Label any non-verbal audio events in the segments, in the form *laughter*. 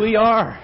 we are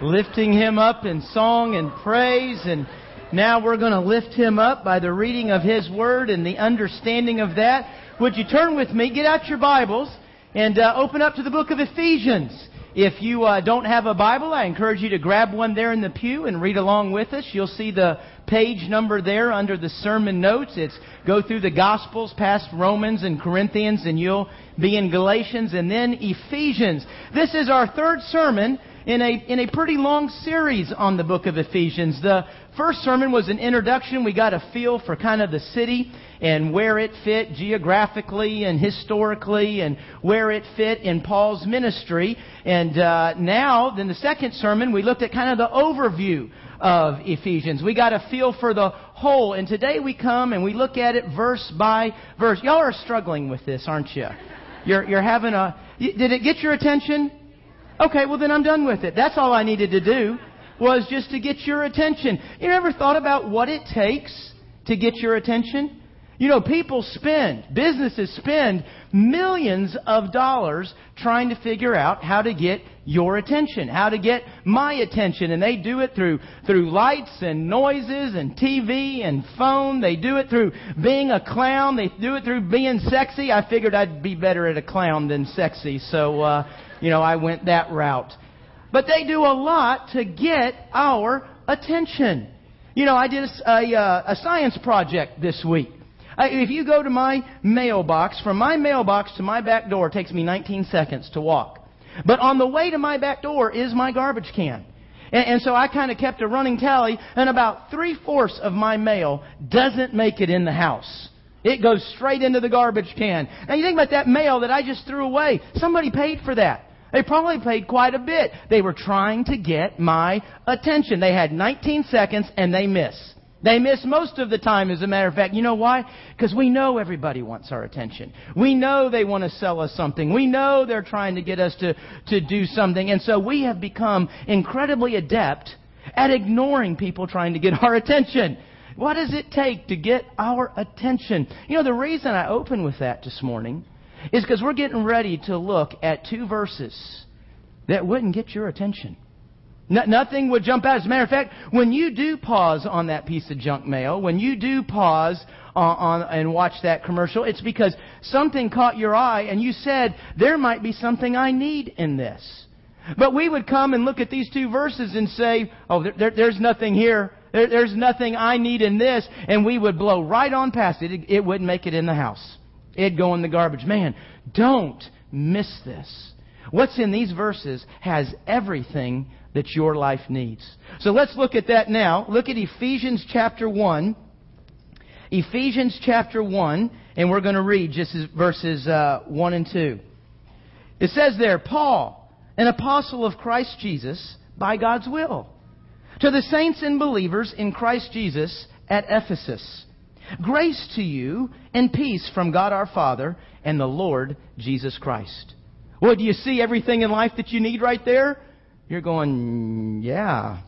lifting him up in song and praise and now we're going to lift him up by the reading of his word and the understanding of that. Would you turn with me, get out your Bibles and uh, open up to the book of Ephesians. If you uh, don't have a Bible, I encourage you to grab one there in the pew and read along with us. You'll see the page number there under the sermon notes. It's go through the Gospels past Romans and Corinthians, and you'll be in Galatians and then Ephesians. This is our third sermon in a, in a pretty long series on the book of Ephesians. The first sermon was an introduction. We got a feel for kind of the city and where it fit geographically and historically and where it fit in Paul's ministry. And uh, now, then the second sermon, we looked at kind of the overview of Ephesians. We got a feel for the whole. And today we come and we look at it verse by verse. Y'all are struggling with this, aren't you? You're, you're having a. Did it get your attention? Okay, well then I'm done with it. That's all I needed to do was just to get your attention. You ever thought about what it takes to get your attention? You know, people spend, businesses spend millions of dollars trying to figure out how to get your attention, how to get my attention. And they do it through, through lights and noises and TV and phone. They do it through being a clown. They do it through being sexy. I figured I'd be better at a clown than sexy. So, uh, you know, I went that route. But they do a lot to get our attention. You know, I did a, a, uh, a science project this week. If you go to my mailbox, from my mailbox to my back door, takes me 19 seconds to walk. But on the way to my back door is my garbage can. And, and so I kind of kept a running tally, and about three fourths of my mail doesn't make it in the house. It goes straight into the garbage can. Now you think about that mail that I just threw away. Somebody paid for that. They probably paid quite a bit. They were trying to get my attention. They had 19 seconds and they miss. They miss most of the time, as a matter of fact. You know why? Because we know everybody wants our attention. We know they want to sell us something. We know they're trying to get us to, to do something. And so we have become incredibly adept at ignoring people trying to get our attention. What does it take to get our attention? You know, the reason I open with that this morning is because we're getting ready to look at two verses that wouldn't get your attention. No, nothing would jump out. As a matter of fact, when you do pause on that piece of junk mail, when you do pause on, on, and watch that commercial, it's because something caught your eye and you said, there might be something I need in this. But we would come and look at these two verses and say, oh, there, there, there's nothing here. There, there's nothing I need in this. And we would blow right on past it. it. It wouldn't make it in the house. It'd go in the garbage. Man, don't miss this. What's in these verses has everything that your life needs. So let's look at that now. Look at Ephesians chapter 1. Ephesians chapter 1, and we're going to read just verses uh, 1 and 2. It says there, Paul, an apostle of Christ Jesus, by God's will, to the saints and believers in Christ Jesus at Ephesus. Grace to you and peace from God our Father and the Lord Jesus Christ. Well, do you see everything in life that you need right there? You're going, yeah,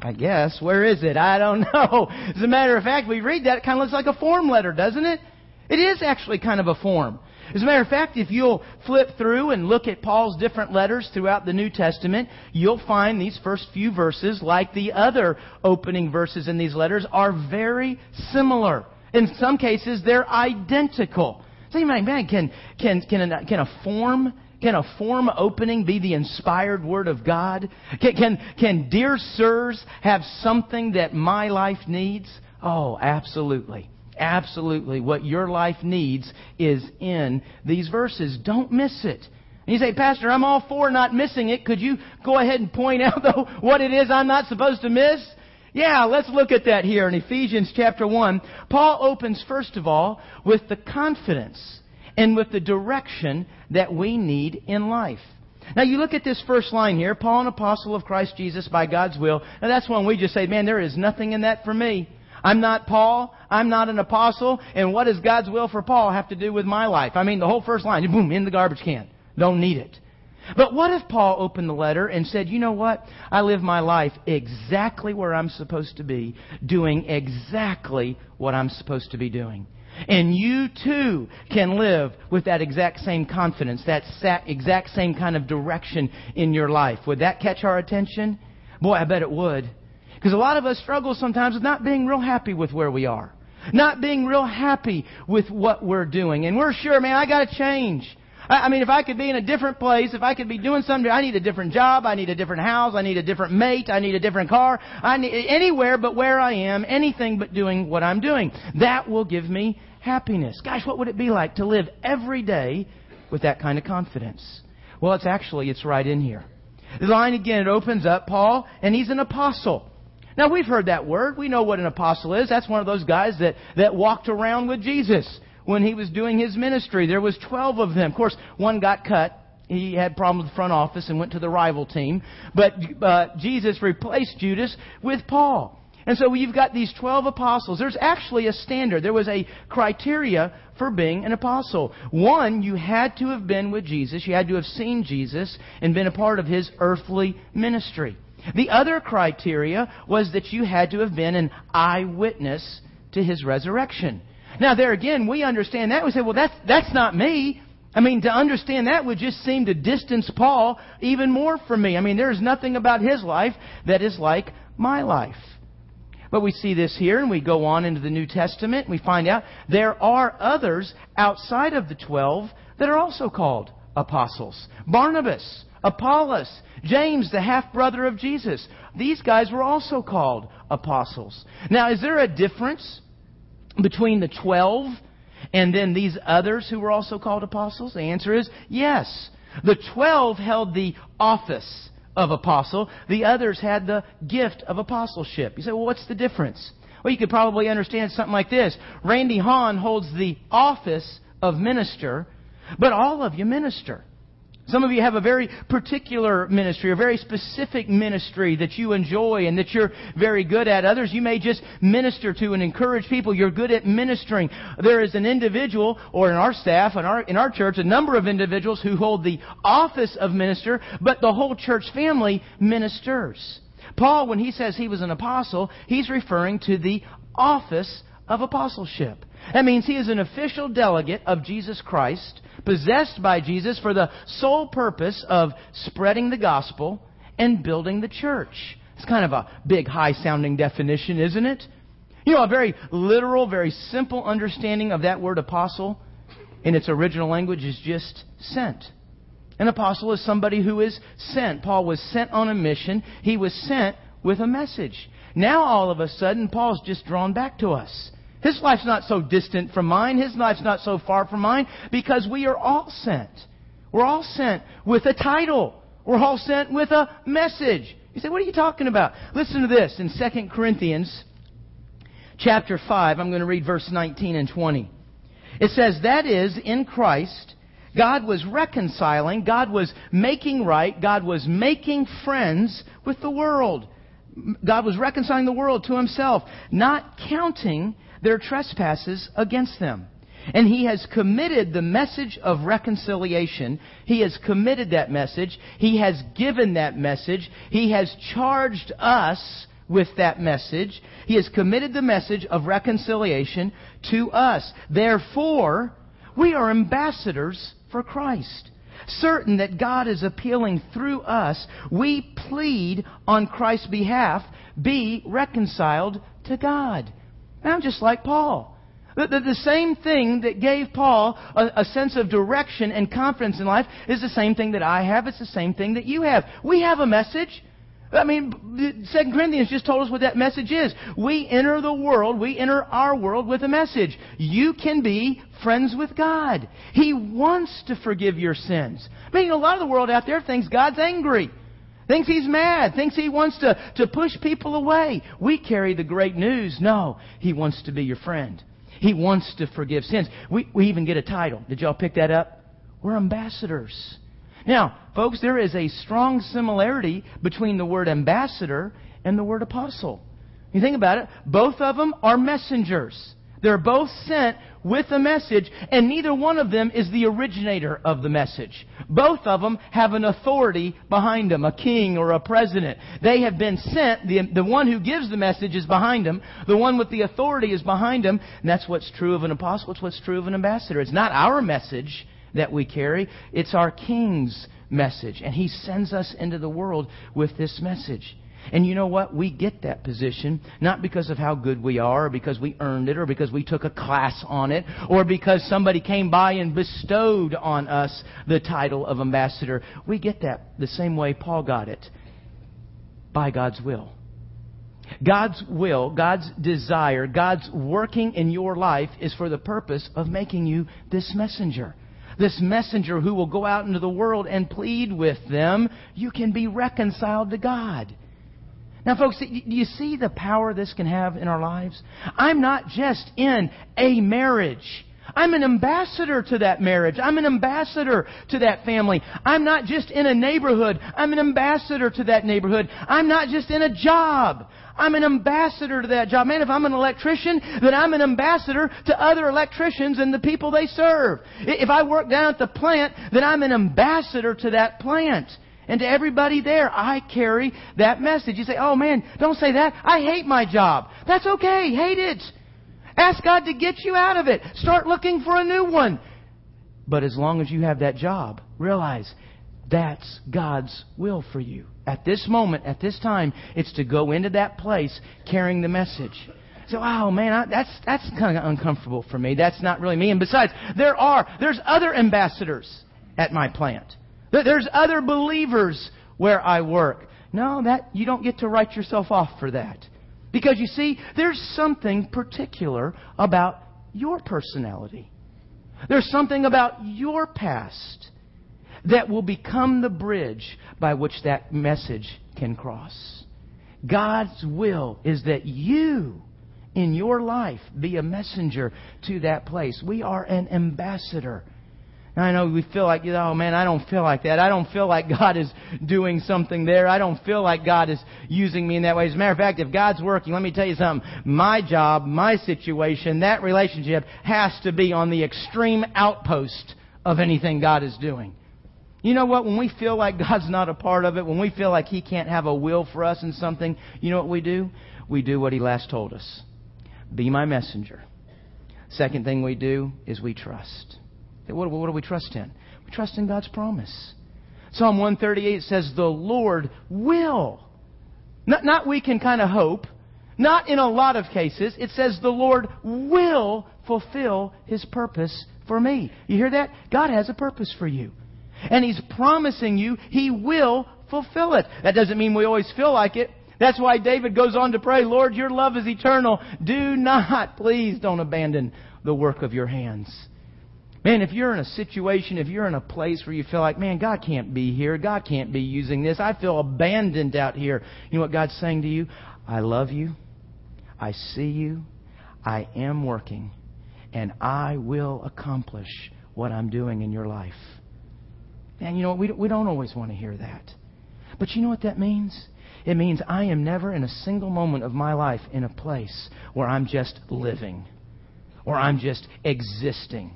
I guess. Where is it? I don't *laughs* know. As a matter of fact, we read that, it kind of looks like a form letter, doesn't it? It is actually kind of a form. As a matter of fact, if you'll flip through and look at Paul's different letters throughout the New Testament, you'll find these first few verses, like the other opening verses in these letters, are very similar. In some cases, they're identical. So you might, man, can, can, can, a, can a form can a form opening be the inspired Word of God? Can, can, can dear sirs have something that my life needs? Oh, absolutely. Absolutely. What your life needs is in these verses. Don't miss it. And you say, Pastor, I'm all for not missing it. Could you go ahead and point out, though, what it is I'm not supposed to miss? Yeah, let's look at that here in Ephesians chapter 1. Paul opens, first of all, with the confidence and with the direction that we need in life. Now you look at this first line here, Paul, an apostle of Christ Jesus by God's will. Now that's when we just say, man, there is nothing in that for me. I'm not Paul. I'm not an apostle. And what does God's will for Paul have to do with my life? I mean, the whole first line, boom, in the garbage can. Don't need it. But what if Paul opened the letter and said, you know what? I live my life exactly where I'm supposed to be, doing exactly what I'm supposed to be doing. And you too can live with that exact same confidence, that exact same kind of direction in your life. Would that catch our attention? Boy, I bet it would. Because a lot of us struggle sometimes with not being real happy with where we are. Not being real happy with what we're doing. And we're sure, man, I gotta change. I mean, if I could be in a different place, if I could be doing something, I need a different job, I need a different house, I need a different mate, I need a different car, I need anywhere but where I am, anything but doing what I'm doing. That will give me happiness. Gosh, what would it be like to live every day with that kind of confidence? Well, it's actually, it's right in here. The line again, it opens up, Paul, and he's an apostle. Now we've heard that word. We know what an apostle is. That's one of those guys that, that walked around with Jesus when he was doing his ministry. There was 12 of them. Of course, one got cut. He had problems with the front office and went to the rival team. But uh, Jesus replaced Judas with Paul. And so you've got these 12 apostles. There's actually a standard. There was a criteria for being an apostle. One, you had to have been with Jesus. You had to have seen Jesus and been a part of his earthly ministry. The other criteria was that you had to have been an eyewitness to his resurrection. Now, there again, we understand that. We say, well, that's, that's not me. I mean, to understand that would just seem to distance Paul even more from me. I mean, there is nothing about his life that is like my life. But we see this here, and we go on into the New Testament, and we find out there are others outside of the twelve that are also called apostles. Barnabas, Apollos, James, the half brother of Jesus. These guys were also called apostles. Now, is there a difference between the 12 and then these others who were also called apostles? The answer is yes. The 12 held the office of apostle. The others had the gift of apostleship. You say, well, what's the difference? Well, you could probably understand something like this. Randy Hahn holds the office of minister, but all of you minister. Some of you have a very particular ministry, a very specific ministry that you enjoy and that you're very good at. Others you may just minister to and encourage people. You're good at ministering. There is an individual, or in our staff, in our, in our church, a number of individuals who hold the office of minister, but the whole church family ministers. Paul, when he says he was an apostle, he's referring to the office of apostleship. That means he is an official delegate of Jesus Christ, possessed by Jesus for the sole purpose of spreading the gospel and building the church. It's kind of a big, high sounding definition, isn't it? You know, a very literal, very simple understanding of that word apostle in its original language is just sent. An apostle is somebody who is sent. Paul was sent on a mission. He was sent with a message. Now all of a sudden, Paul's just drawn back to us. His life's not so distant from mine. His life's not so far from mine because we are all sent. We're all sent with a title. We're all sent with a message. You say, what are you talking about? Listen to this in 2 Corinthians chapter 5. I'm going to read verse 19 and 20. It says, That is, in Christ, God was reconciling, God was making right, God was making friends with the world. God was reconciling the world to himself, not counting their trespasses against them. And he has committed the message of reconciliation. He has committed that message. He has given that message. He has charged us with that message. He has committed the message of reconciliation to us. Therefore, we are ambassadors for Christ. Certain that God is appealing through us, we plead on Christ's behalf, be reconciled to God. I'm just like Paul. The, the, the, same thing that gave Paul a, a, sense of direction and confidence in life is the same thing that I have. It's the same thing that you have. We have a message. I mean, Second Corinthians just told us what that message is. We enter the world, we enter our world with a message. You can be friends with God. He wants to forgive your sins. I mean, a lot of the world out there thinks God's angry. Thinks he's mad. Thinks he wants to, to push people away. We carry the great news. No, he wants to be your friend. He wants to forgive sins. We, we even get a title. Did y'all pick that up? We're ambassadors. Now, folks, there is a strong similarity between the word ambassador and the word apostle. You think about it, both of them are messengers. They're both sent with a message, and neither one of them is the originator of the message. Both of them have an authority behind them, a king or a president. They have been sent. The, the one who gives the message is behind them. The one with the authority is behind them. And that's what's true of an apostle. It's what's true of an ambassador. It's not our message that we carry. It's our king's message. And he sends us into the world with this message. And you know what? We get that position not because of how good we are, or because we earned it, or because we took a class on it, or because somebody came by and bestowed on us the title of ambassador. We get that the same way Paul got it by God's will. God's will, God's desire, God's working in your life is for the purpose of making you this messenger. This messenger who will go out into the world and plead with them, you can be reconciled to God. Now, folks, do you see the power this can have in our lives? I'm not just in a marriage. I'm an ambassador to that marriage. I'm an ambassador to that family. I'm not just in a neighborhood. I'm an ambassador to that neighborhood. I'm not just in a job. I'm an ambassador to that job. Man, if I'm an electrician, then I'm an ambassador to other electricians and the people they serve. If I work down at the plant, then I'm an ambassador to that plant. And to everybody there, I carry that message. You say, oh man, don't say that. I hate my job. That's okay. Hate it. Ask God to get you out of it. Start looking for a new one. But as long as you have that job, realize that's God's will for you. At this moment, at this time, it's to go into that place carrying the message. So, oh man, I, that's that's kind of uncomfortable for me. That's not really me. And besides, there are there's other ambassadors at my plant. There's other believers where I work. No, that you don't get to write yourself off for that. Because you see, there's something particular about your personality. There's something about your past that will become the bridge by which that message can cross. God's will is that you, in your life, be a messenger to that place. We are an ambassador I know we feel like, oh man, I don't feel like that. I don't feel like God is doing something there. I don't feel like God is using me in that way. As a matter of fact, if God's working, let me tell you something. My job, my situation, that relationship has to be on the extreme outpost of anything God is doing. You know what? When we feel like God's not a part of it, when we feel like He can't have a will for us in something, you know what we do? We do what He last told us. Be my messenger. Second thing we do is we trust. What, what do we trust in? We trust in God's promise. Psalm 138 says, The Lord will. Not, not we can kind of hope. Not in a lot of cases. It says, The Lord will fulfill His purpose for me. You hear that? God has a purpose for you. And He's promising you He will fulfill it. That doesn't mean we always feel like it. That's why David goes on to pray, Lord, your love is eternal. Do not, please don't abandon the work of your hands. Man, if you're in a situation, if you're in a place where you feel like, man, God can't be here, God can't be using this, I feel abandoned out here. You know what God's saying to you? I love you. I see you. I am working. And I will accomplish what I'm doing in your life. And you know what? We, we don't always want to hear that. But you know what that means? It means I am never in a single moment of my life in a place where I'm just living or I'm just existing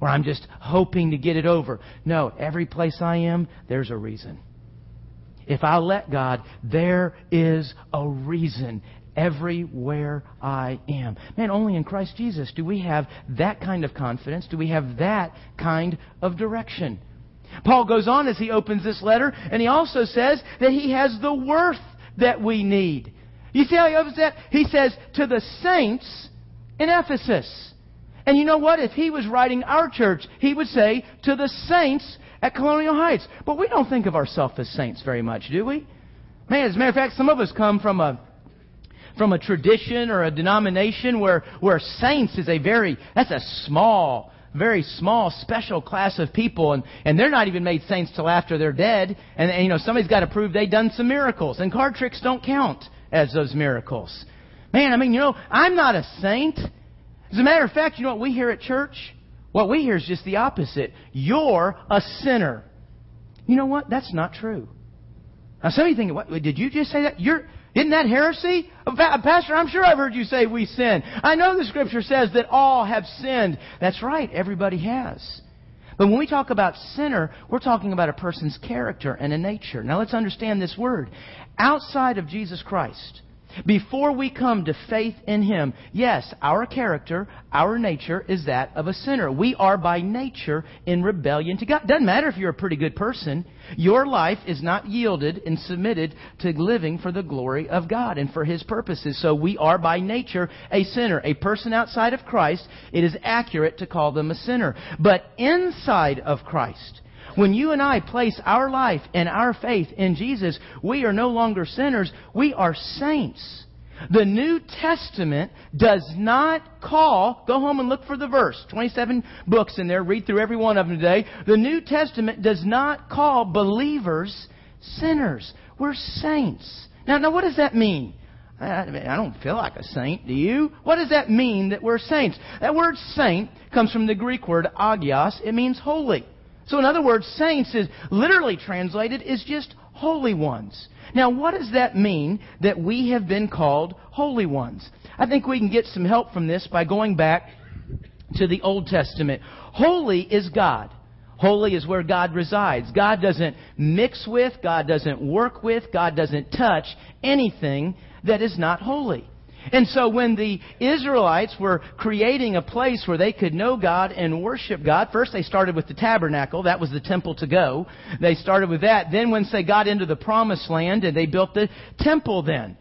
or I'm just hoping to get it over. No, every place I am, there's a reason. If I let God, there is a reason everywhere I am. Man, only in Christ Jesus do we have that kind of confidence, do we have that kind of direction. Paul goes on as he opens this letter, and he also says that he has the worth that we need. You see how he opens that? He says, to the saints in Ephesus. And you know what? If he was writing our church, he would say to the saints at Colonial Heights. But we don't think of ourselves as saints very much, do we? Man, as a matter of fact, some of us come from a from a tradition or a denomination where where saints is a very that's a small very small, special class of people, and, and they're not even made saints till after they're dead. And, and you know, somebody's got to prove they've done some miracles, and card tricks don't count as those miracles. Man, I mean, you know, I'm not a saint. As a matter of fact, you know what we hear at church? What we hear is just the opposite. You're a sinner. You know what? That's not true. Now, some of you think, what, did you just say that? You're, Isn't that heresy? Uh, Pastor, I'm sure I've heard you say we sin. I know the scripture says that all have sinned. That's right, everybody has. But when we talk about sinner, we're talking about a person's character and a nature. Now let's understand this word. Outside of Jesus Christ, before we come to faith in Him, yes, our character, our nature is that of a sinner. We are by nature in rebellion to God. Doesn't matter if you're a pretty good person. Your life is not yielded and submitted to living for the glory of God and for His purposes. So we are by nature a sinner. A person outside of Christ, it is accurate to call them a sinner. But inside of Christ, when you and I place our life and our faith in Jesus, we are no longer sinners, we are saints. The New Testament does not call, go home and look for the verse, 27 books in there, read through every one of them today. The New Testament does not call believers sinners. We're saints. Now, now what does that mean? I don't feel like a saint, do you? What does that mean that we're saints? That word saint comes from the Greek word agios. It means holy. So in other words, saints is literally translated is just holy ones. Now what does that mean that we have been called holy ones? I think we can get some help from this by going back to the Old Testament. Holy is God. Holy is where God resides. God doesn't mix with, God doesn't work with, God doesn't touch anything that is not holy. And so when the Israelites were creating a place where they could know God and worship God, first they started with the tabernacle. That was the temple to go. They started with that. Then once they got into the promised land and they built the temple then.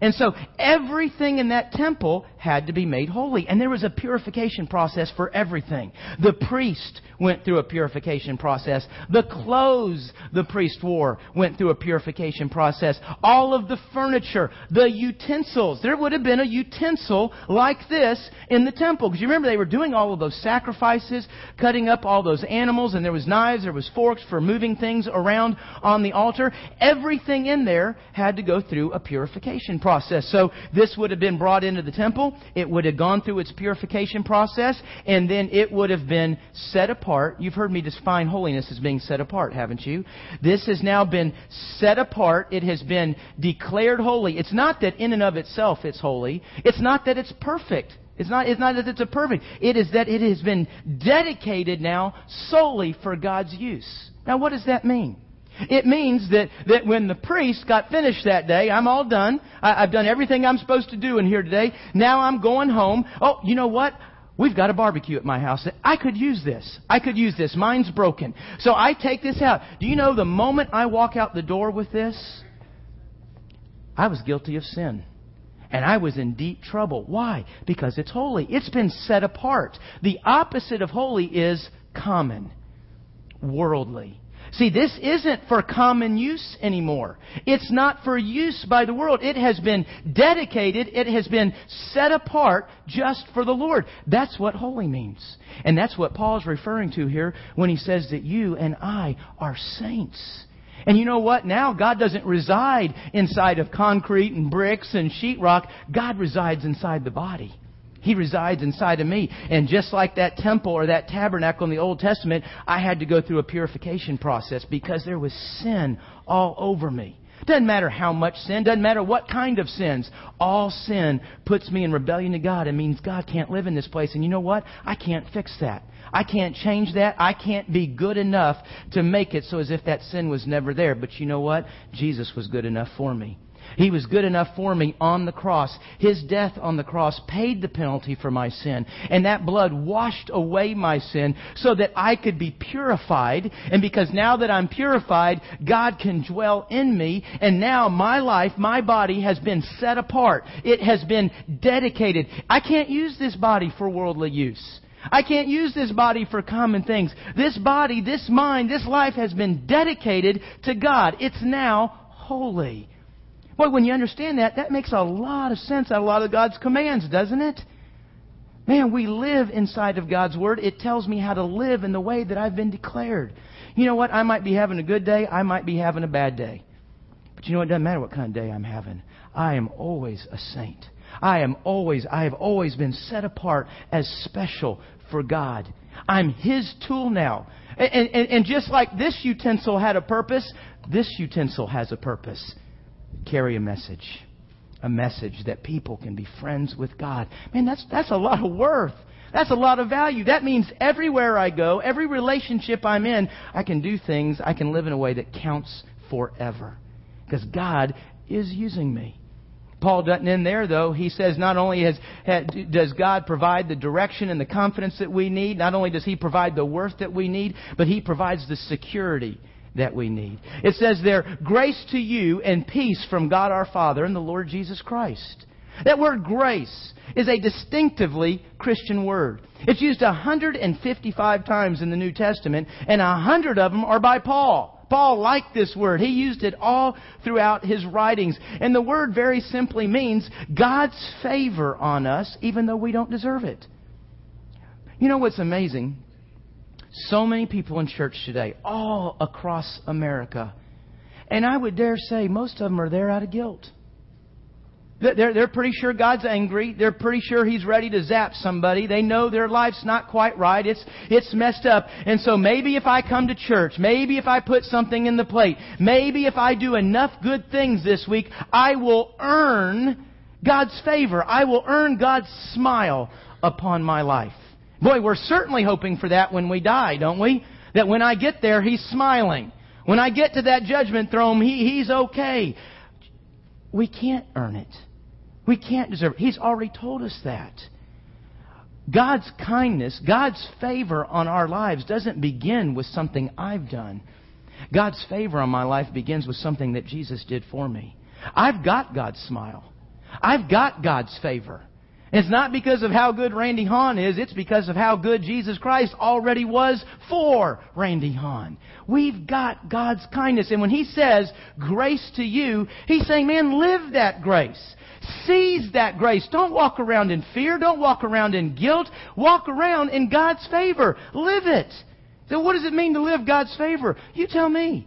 And so everything in that temple had to be made holy. And there was a purification process for everything. The priest went through a purification process. The clothes the priest wore went through a purification process. All of the furniture, the utensils. There would have been a utensil like this in the temple. Because you remember they were doing all of those sacrifices, cutting up all those animals, and there was knives, there was forks for moving things around on the altar. Everything in there had to go through a purification process. So this would have been brought into the temple. It would have gone through its purification process, and then it would have been set apart. You've heard me define holiness as being set apart, haven't you? This has now been set apart. It has been declared holy. It's not that in and of itself it's holy. It's not that it's perfect. It's not, it's not that it's a perfect. It is that it has been dedicated now solely for God's use. Now what does that mean? It means that, that when the priest got finished that day, I'm all done. I, I've done everything I'm supposed to do in here today. Now I'm going home. Oh, you know what? We've got a barbecue at my house. I could use this. I could use this. Mine's broken. So I take this out. Do you know the moment I walk out the door with this, I was guilty of sin. And I was in deep trouble. Why? Because it's holy. It's been set apart. The opposite of holy is common, worldly. See, this isn't for common use anymore. It's not for use by the world. It has been dedicated, it has been set apart just for the Lord. That's what holy means. And that's what Paul's referring to here when he says that you and I are saints. And you know what? Now God doesn't reside inside of concrete and bricks and sheetrock. God resides inside the body. He resides inside of me. And just like that temple or that tabernacle in the Old Testament, I had to go through a purification process because there was sin all over me. Doesn't matter how much sin, doesn't matter what kind of sins. All sin puts me in rebellion to God and means God can't live in this place. And you know what? I can't fix that. I can't change that. I can't be good enough to make it so as if that sin was never there. But you know what? Jesus was good enough for me. He was good enough for me on the cross. His death on the cross paid the penalty for my sin. And that blood washed away my sin so that I could be purified. And because now that I'm purified, God can dwell in me. And now my life, my body has been set apart. It has been dedicated. I can't use this body for worldly use. I can't use this body for common things. This body, this mind, this life has been dedicated to God. It's now holy. Boy, when you understand that, that makes a lot of sense out of a lot of God's commands, doesn't it? Man, we live inside of God's Word. It tells me how to live in the way that I've been declared. You know what? I might be having a good day. I might be having a bad day. But you know, what? it doesn't matter what kind of day I'm having. I am always a saint. I am always, I have always been set apart as special for God. I'm His tool now. And, and, and just like this utensil had a purpose, this utensil has a purpose carry a message. a message that people can be friends with God. Man, that's, that's a lot of worth. That's a lot of value. That means everywhere I go, every relationship I'm in, I can do things, I can live in a way that counts forever. Because God is using me. Paul doesn't end there, though. He says not only has, does God provide the direction and the confidence that we need, not only does He provide the worth that we need, but He provides the security that we need. It says there, grace to you and peace from God our Father and the Lord Jesus Christ. That word grace is a distinctively Christian word. It's used 155 times in the New Testament, and a 100 of them are by Paul. Paul liked this word. He used it all throughout his writings. And the word very simply means God's favor on us, even though we don't deserve it. You know what's amazing? So many people in church today, all across America, and I would dare say most of them are there out of guilt. They're, they're pretty sure God's angry. They're pretty sure He's ready to zap somebody. They know their life's not quite right. It's, it's messed up. And so maybe if I come to church, maybe if I put something in the plate, maybe if I do enough good things this week, I will earn God's favor. I will earn God's smile upon my life. Boy, we're certainly hoping for that when we die, don't we? That when I get there, He's smiling. When I get to that judgment throne, he, He's okay. We can't earn it. We can't deserve it. He's already told us that. God's kindness, God's favor on our lives doesn't begin with something I've done. God's favor on my life begins with something that Jesus did for me. I've got God's smile. I've got God's favor. It's not because of how good Randy Hahn is, it's because of how good Jesus Christ already was for Randy Hahn. We've got God's kindness. And when He says grace to you, He's saying, man, live that grace. Seize that grace. Don't walk around in fear. Don't walk around in guilt. Walk around in God's favor. Live it. So what does it mean to live God's favor? You tell me.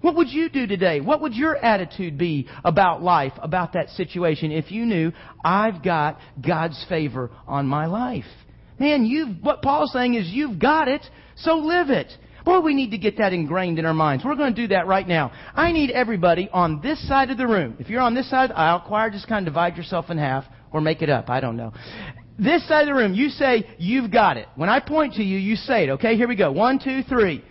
What would you do today? What would your attitude be about life, about that situation if you knew I've got God's favor on my life? Man, you've, what Paul's saying is you've got it, so live it. Boy, we need to get that ingrained in our minds. We're going to do that right now. I need everybody on this side of the room. If you're on this side of the aisle, choir, just kind of divide yourself in half or make it up. I don't know. This side of the room, you say, you've got it. When I point to you, you say it. Okay, here we go. One, two, three.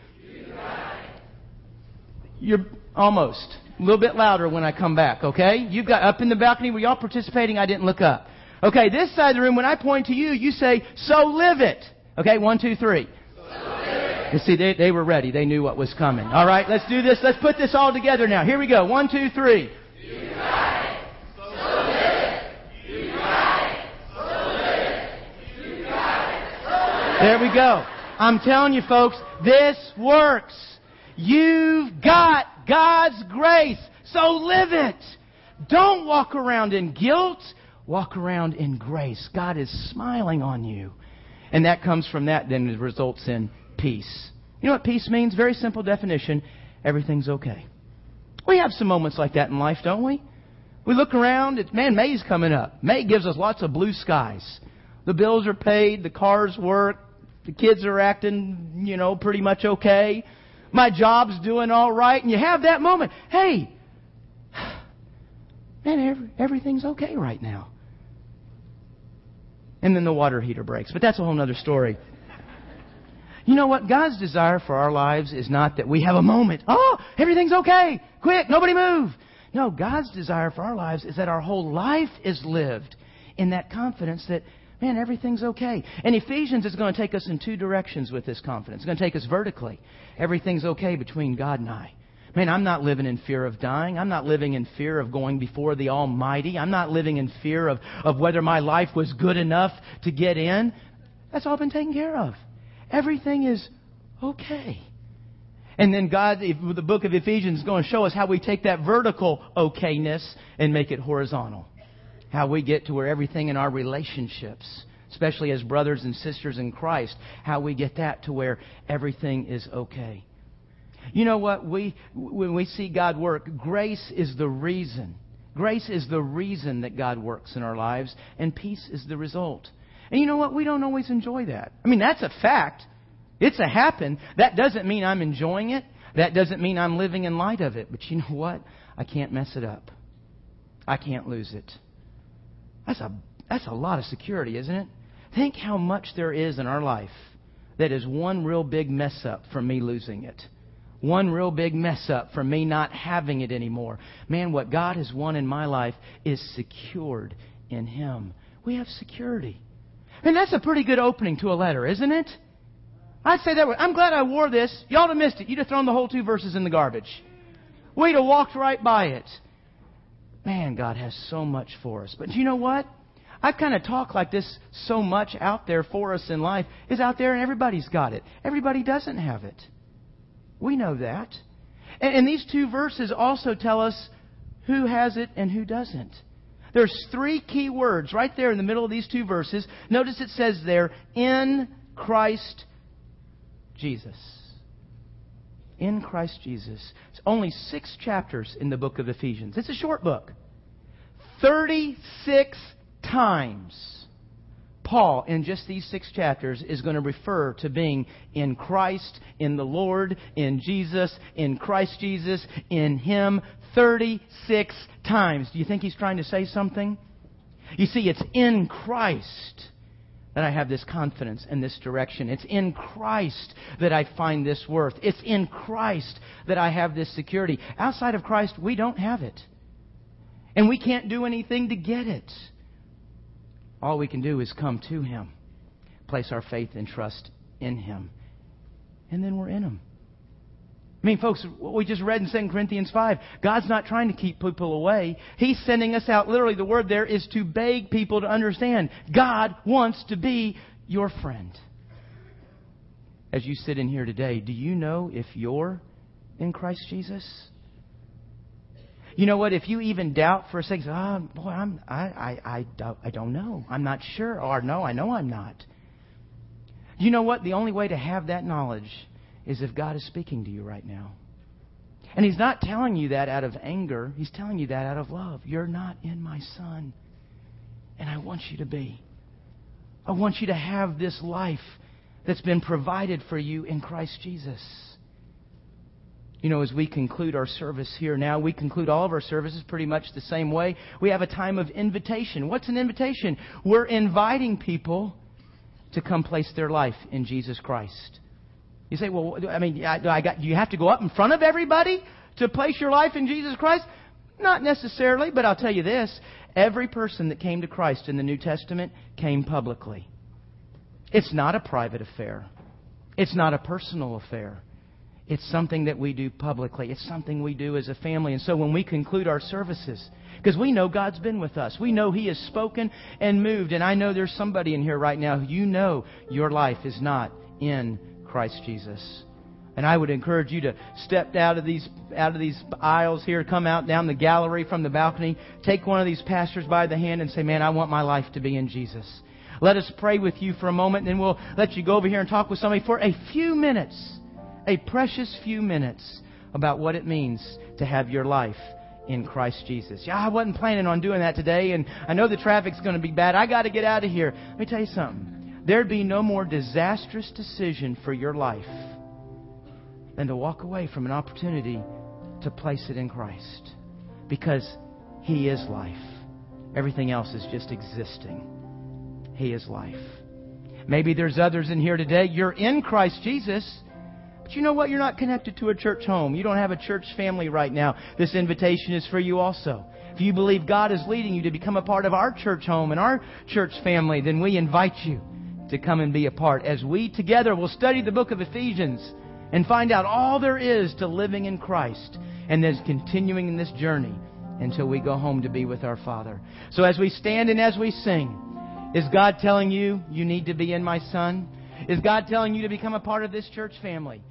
You're almost. A little bit louder when I come back, okay? You've got up in the balcony. Were y'all participating? I didn't look up. Okay, this side of the room, when I point to you, you say, so live it. Okay, one, two, three. You see, they, they were ready. They knew what was coming. All right, let's do this. Let's put this all together now. Here we go. One, two, three. There we go. I'm telling you folks, this works. You've got God's grace, so live it. Don't walk around in guilt. Walk around in grace. God is smiling on you. And that comes from that, then it results in peace. You know what peace means? Very simple definition. Everything's okay. We have some moments like that in life, don't we? We look around, it's, man, May's coming up. May gives us lots of blue skies. The bills are paid, the cars work, the kids are acting, you know, pretty much okay my job's doing all right, and you have that moment. Hey, man, every, everything's okay right now. And then the water heater breaks. But that's a whole other story. You know what? God's desire for our lives is not that we have a moment. Oh, everything's okay. Quick, nobody move. No, God's desire for our lives is that our whole life is lived in that confidence that man, everything's okay. And Ephesians is going to take us in two directions with this confidence. It's going to take us vertically. Everything's okay between God and I. Man, I'm not living in fear of dying. I'm not living in fear of going before the Almighty. I'm not living in fear of, of whether my life was good enough to get in. That's all been taken care of. Everything is okay. And then God, the book of Ephesians is going to show us how we take that vertical okayness and make it horizontal how we get to where everything in our relationships, especially as brothers and sisters in Christ, how we get that to where everything is okay. You know what? We, when we see God work, grace is the reason. Grace is the reason that God works in our lives, and peace is the result. And you know what? We don't always enjoy that. I mean, that's a fact. It's a happen. That doesn't mean I'm enjoying it. That doesn't mean I'm living in light of it. But you know what? I can't mess it up. I can't lose it. That's a, that's a lot of security, isn't it? Think how much there is in our life that is one real big mess up from me losing it. One real big mess up from me not having it anymore. Man, what God has won in my life is secured in Him. We have security. And that's a pretty good opening to a letter, isn't it? I'd say that way. I'm glad I wore this. Y'all have missed it. You'd have thrown the whole two verses in the garbage. We'd have walked right by it. Man, God has so much for us. But do you know what? I kind of talk like this so much out there for us in life is out there and everybody's got it. Everybody doesn't have it. We know that. And, and these two verses also tell us who has it and who doesn't. There's three key words right there in the middle of these two verses. Notice it says there, in Christ Jesus. In Christ Jesus. It's only six chapters in the book of Ephesians. It's a short book. 36 times Paul, in just these six chapters, is going to refer to being in Christ, in the Lord, in Jesus, in Christ Jesus, in Him, 36 times. Do you think he's trying to say something? You see, it's in Christ that I have this confidence and this direction. It's in Christ that I find this worth. It's in Christ that I have this security. Outside of Christ, we don't have it. And we can't do anything to get it. All we can do is come to Him, place our faith and trust in Him, and then we're in Him. I mean, folks, what we just read in 2 Corinthians 5, God's not trying to keep people away. He's sending us out. Literally, the word there is to beg people to understand God wants to be your friend. As you sit in here today, do you know if you're in Christ Jesus? You know what? If you even doubt for a second, oh, boy, I'm, I, I, I, don't, I don't know. I'm not sure. Or no, I know I'm not. You know what? The only way to have that knowledge is if God is speaking to you right now. And He's not telling you that out of anger, He's telling you that out of love. You're not in my Son. And I want you to be. I want you to have this life that's been provided for you in Christ Jesus. You know, as we conclude our service here now, we conclude all of our services pretty much the same way. We have a time of invitation. What's an invitation? We're inviting people to come place their life in Jesus Christ. You say, well, I mean, I, I got, do you have to go up in front of everybody to place your life in Jesus Christ? Not necessarily, but I'll tell you this. Every person that came to Christ in the New Testament came publicly. It's not a private affair. It's not a personal affair. It's something that we do publicly. It's something we do as a family. And so when we conclude our services, because we know God's been with us, we know He has spoken and moved. And I know there's somebody in here right now, who you know your life is not in Christ Jesus. And I would encourage you to step out of these out of these aisles here, come out down the gallery from the balcony, take one of these pastors by the hand and say, "Man, I want my life to be in Jesus." Let us pray with you for a moment, and then we'll let you go over here and talk with somebody for a few minutes a precious few minutes about what it means to have your life in Christ Jesus. Yeah, I wasn't planning on doing that today, and I know the traffic's going to be bad. I got to get out of here. Let me tell you something. There'd be no more disastrous decision for your life than to walk away from an opportunity to place it in Christ. Because He is life. Everything else is just existing. He is life. Maybe there's others in here today. You're in Christ Jesus but you know what? You're not connected to a church home. You don't have a church family right now. This invitation is for you also. If you believe God is leading you to become a part of our church home and our church family, then we invite you to come and be a part as we together will study the book of Ephesians and find out all there is to living in Christ and then continuing in this journey until we go home to be with our Father. So as we stand and as we sing, is God telling you you need to be in my son? Is God telling you to become a part of this church family?